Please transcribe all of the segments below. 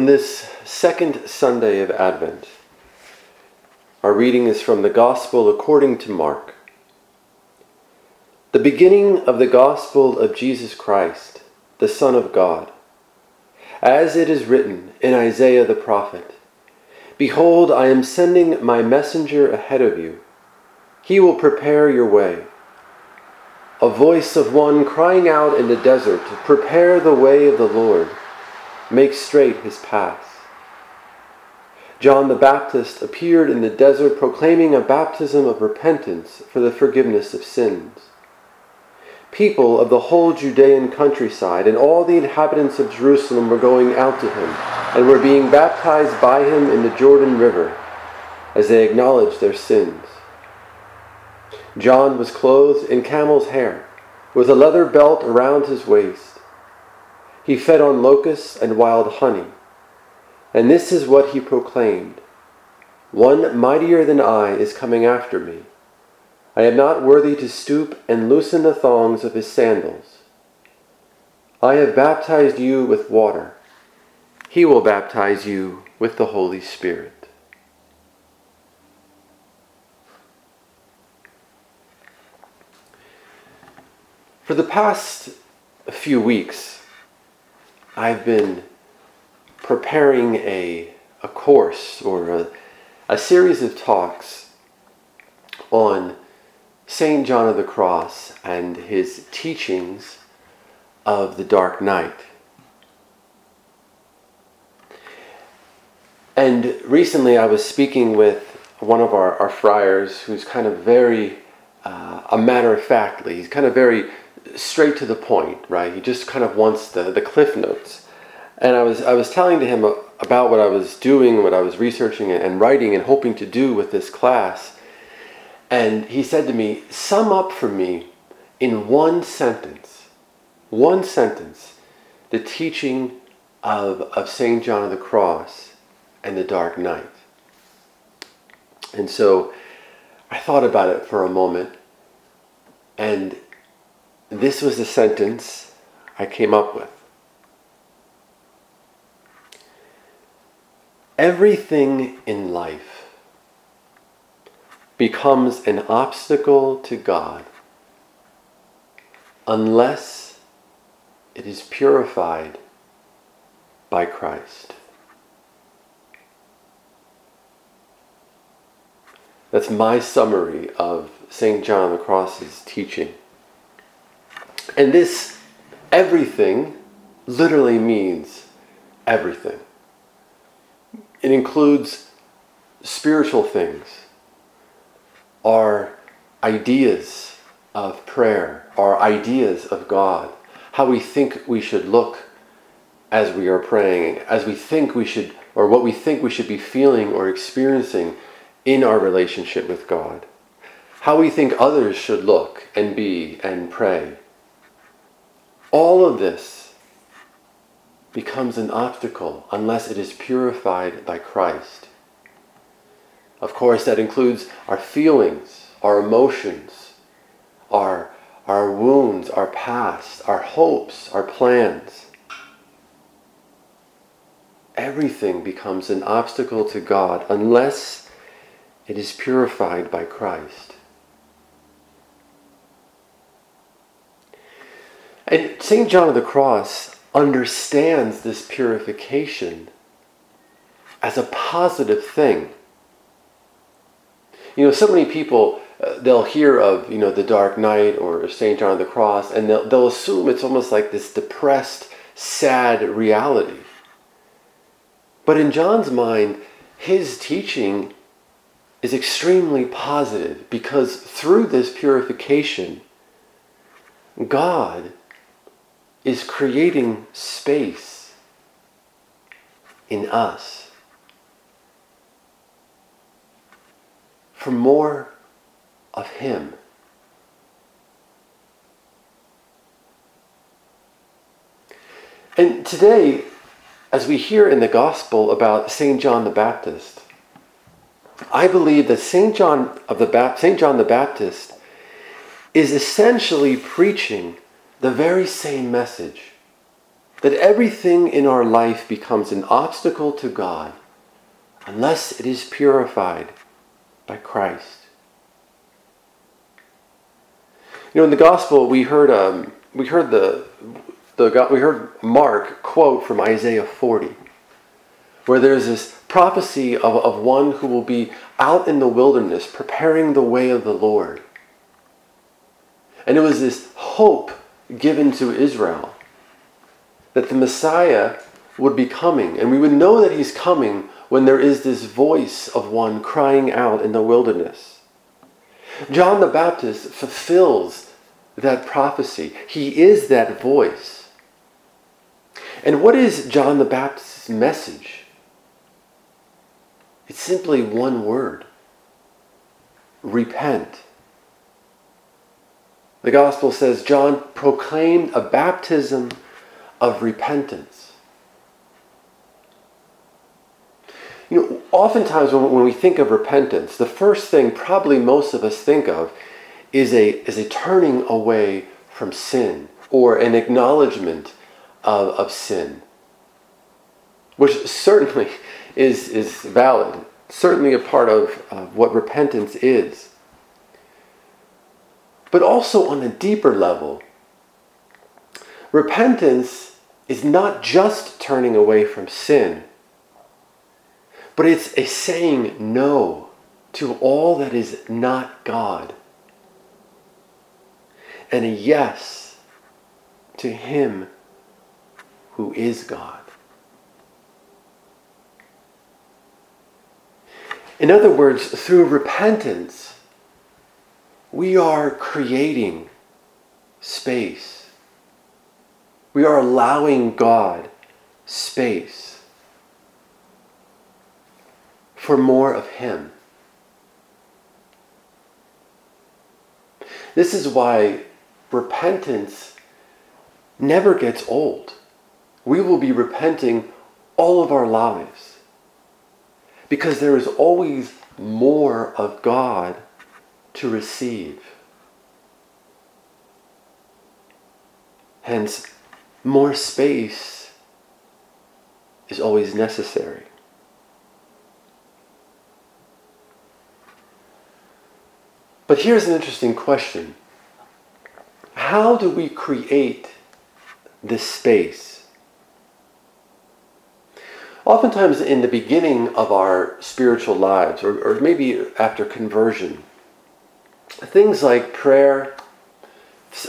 On this second Sunday of Advent, our reading is from the Gospel according to Mark. The beginning of the Gospel of Jesus Christ, the Son of God. As it is written in Isaiah the prophet Behold, I am sending my messenger ahead of you. He will prepare your way. A voice of one crying out in the desert, Prepare the way of the Lord make straight his paths. John the Baptist appeared in the desert proclaiming a baptism of repentance for the forgiveness of sins. People of the whole Judean countryside and all the inhabitants of Jerusalem were going out to him and were being baptized by him in the Jordan River as they acknowledged their sins. John was clothed in camel's hair, with a leather belt around his waist he fed on locusts and wild honey. And this is what he proclaimed One mightier than I is coming after me. I am not worthy to stoop and loosen the thongs of his sandals. I have baptized you with water. He will baptize you with the Holy Spirit. For the past few weeks, I've been preparing a, a course or a, a series of talks on St. John of the Cross and his teachings of the Dark Night. And recently I was speaking with one of our, our friars who's kind of very, uh, a matter of factly, he's kind of very straight to the point, right? He just kind of wants the, the cliff notes. And I was, I was telling to him about what I was doing, what I was researching and writing and hoping to do with this class. And he said to me, Sum up for me in one sentence, one sentence, the teaching of, of St. John of the Cross and the Dark Night. And so I thought about it for a moment, and this was the sentence I came up with. Everything in life becomes an obstacle to God unless it is purified by Christ. That's my summary of St. John of the Cross's teaching. And this everything literally means everything. It includes spiritual things, our ideas of prayer, our ideas of God, how we think we should look as we are praying, as we think we should, or what we think we should be feeling or experiencing in our relationship with God, how we think others should look and be and pray. All of this becomes an obstacle unless it is purified by Christ. Of course, that includes our feelings, our emotions, our, our wounds, our past, our hopes, our plans. Everything becomes an obstacle to God unless it is purified by Christ. And St. John of the Cross understands this purification as a positive thing. You know, so many people, uh, they'll hear of, you know, the Dark Night or St. John of the Cross, and they'll, they'll assume it's almost like this depressed, sad reality. But in John's mind, his teaching is extremely positive because through this purification, God is creating space in us for more of Him. And today, as we hear in the Gospel about St. John the Baptist, I believe that St. John ba-. John the Baptist is essentially preaching the very same message that everything in our life becomes an obstacle to God unless it is purified by Christ. You know, in the gospel, we heard um, we heard the the we heard Mark quote from Isaiah 40, where there's this prophecy of, of one who will be out in the wilderness preparing the way of the Lord. And it was this hope given to Israel that the Messiah would be coming. And we would know that he's coming when there is this voice of one crying out in the wilderness. John the Baptist fulfills that prophecy. He is that voice. And what is John the Baptist's message? It's simply one word repent. The gospel says John proclaimed a baptism of repentance. You know, oftentimes when, when we think of repentance, the first thing probably most of us think of is a, is a turning away from sin or an acknowledgement of, of sin, which certainly is, is valid, certainly a part of, of what repentance is. But also on a deeper level, repentance is not just turning away from sin, but it's a saying no to all that is not God and a yes to Him who is God. In other words, through repentance, we are creating space. We are allowing God space for more of Him. This is why repentance never gets old. We will be repenting all of our lives because there is always more of God to receive. Hence, more space is always necessary. But here's an interesting question How do we create this space? Oftentimes, in the beginning of our spiritual lives, or, or maybe after conversion, things like prayer,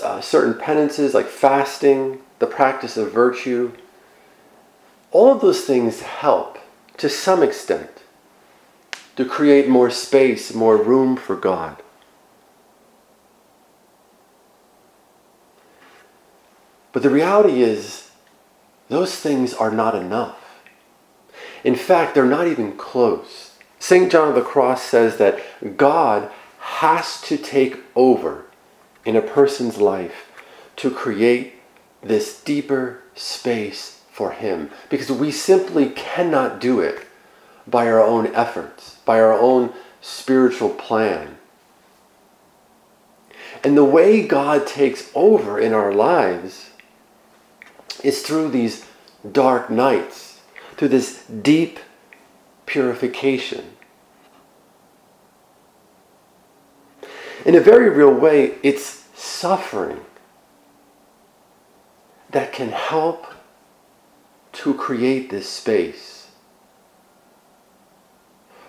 uh, certain penances like fasting, the practice of virtue, all of those things help to some extent to create more space, more room for God. But the reality is, those things are not enough. In fact, they're not even close. St. John of the Cross says that God has to take over in a person's life to create this deeper space for Him. Because we simply cannot do it by our own efforts, by our own spiritual plan. And the way God takes over in our lives is through these dark nights, through this deep purification. In a very real way, it's suffering that can help to create this space.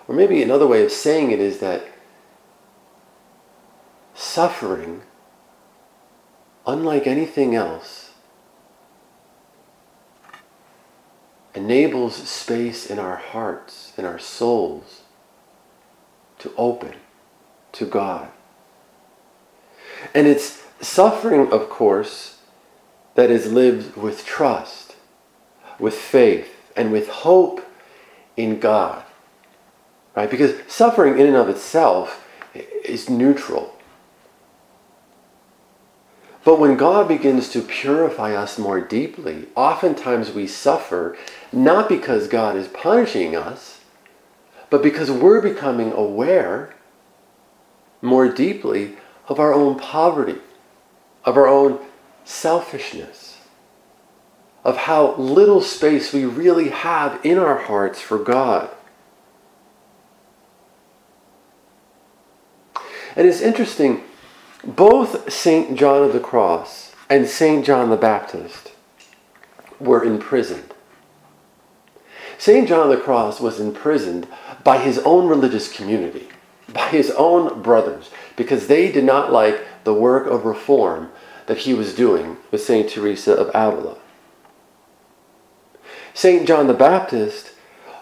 Or maybe another way of saying it is that suffering, unlike anything else, enables space in our hearts, in our souls, to open to God. And it's suffering, of course, that is lived with trust, with faith, and with hope in God. Right? Because suffering in and of itself is neutral. But when God begins to purify us more deeply, oftentimes we suffer not because God is punishing us, but because we're becoming aware more deeply of our own poverty, of our own selfishness, of how little space we really have in our hearts for God. And it's interesting, both St. John of the Cross and St. John the Baptist were imprisoned. St. John of the Cross was imprisoned by his own religious community, by his own brothers, because they did not like the work of reform that he was doing with St. Teresa of Avila. St. John the Baptist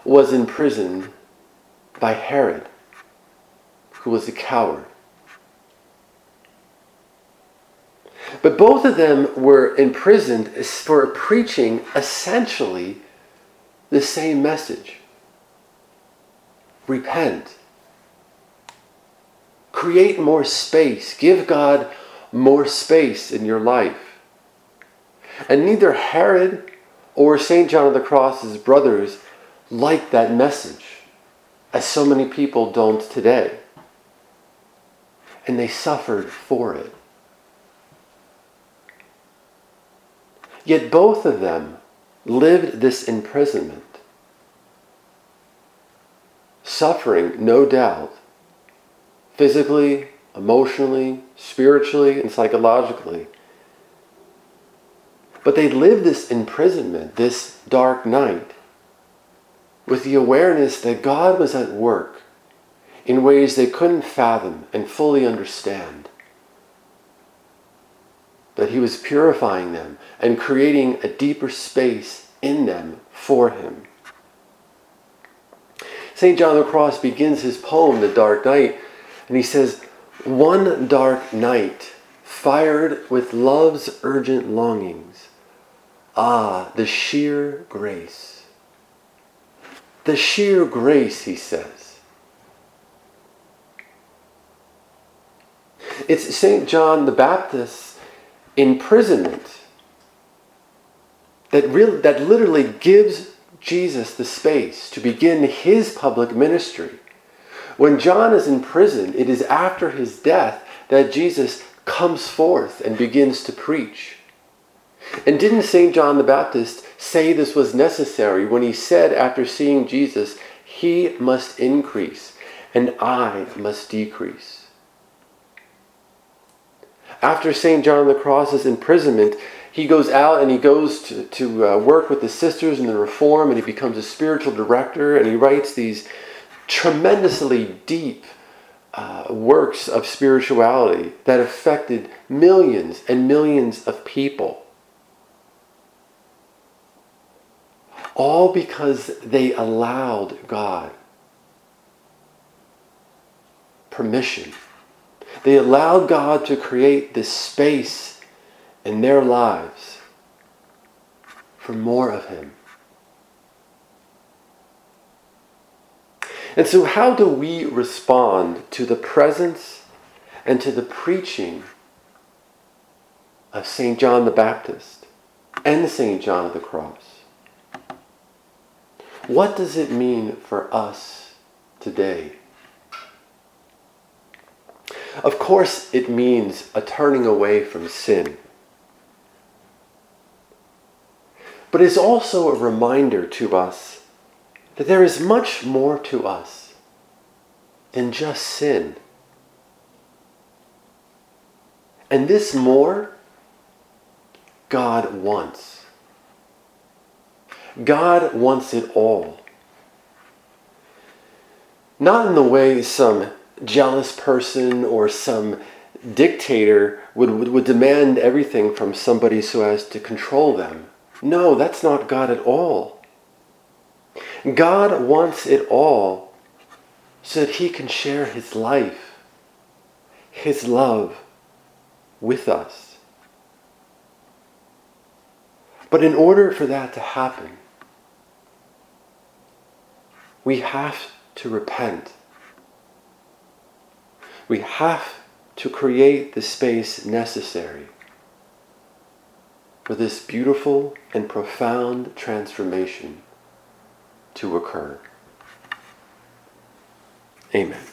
was imprisoned by Herod, who was a coward. But both of them were imprisoned for preaching essentially the same message repent, create more space, give God more space in your life. And neither Herod or St. John of the Cross's brothers liked that message, as so many people don't today. And they suffered for it. Yet both of them lived this imprisonment, suffering, no doubt, physically, emotionally, spiritually, and psychologically. But they lived this imprisonment, this dark night, with the awareness that God was at work in ways they couldn't fathom and fully understand that he was purifying them and creating a deeper space in them for him. St. John the Cross begins his poem, The Dark Night, and he says, One dark night, fired with love's urgent longings. Ah, the sheer grace. The sheer grace, he says. It's St. John the Baptist imprisonment that, really, that literally gives Jesus the space to begin his public ministry. When John is in prison, it is after his death that Jesus comes forth and begins to preach. And didn't St. John the Baptist say this was necessary when he said, after seeing Jesus, He must increase and I must decrease? after St. John the Cross's imprisonment, he goes out and he goes to, to uh, work with the sisters in the Reform and he becomes a spiritual director and he writes these tremendously deep uh, works of spirituality that affected millions and millions of people. All because they allowed God permission they allowed God to create this space in their lives for more of Him. And so, how do we respond to the presence and to the preaching of St. John the Baptist and St. John of the Cross? What does it mean for us today? Of course, it means a turning away from sin. But it's also a reminder to us that there is much more to us than just sin. And this more, God wants. God wants it all. Not in the way some jealous person or some dictator would, would, would demand everything from somebody so as to control them. No, that's not God at all. God wants it all so that he can share his life, his love with us. But in order for that to happen, we have to repent we have to create the space necessary for this beautiful and profound transformation to occur. Amen.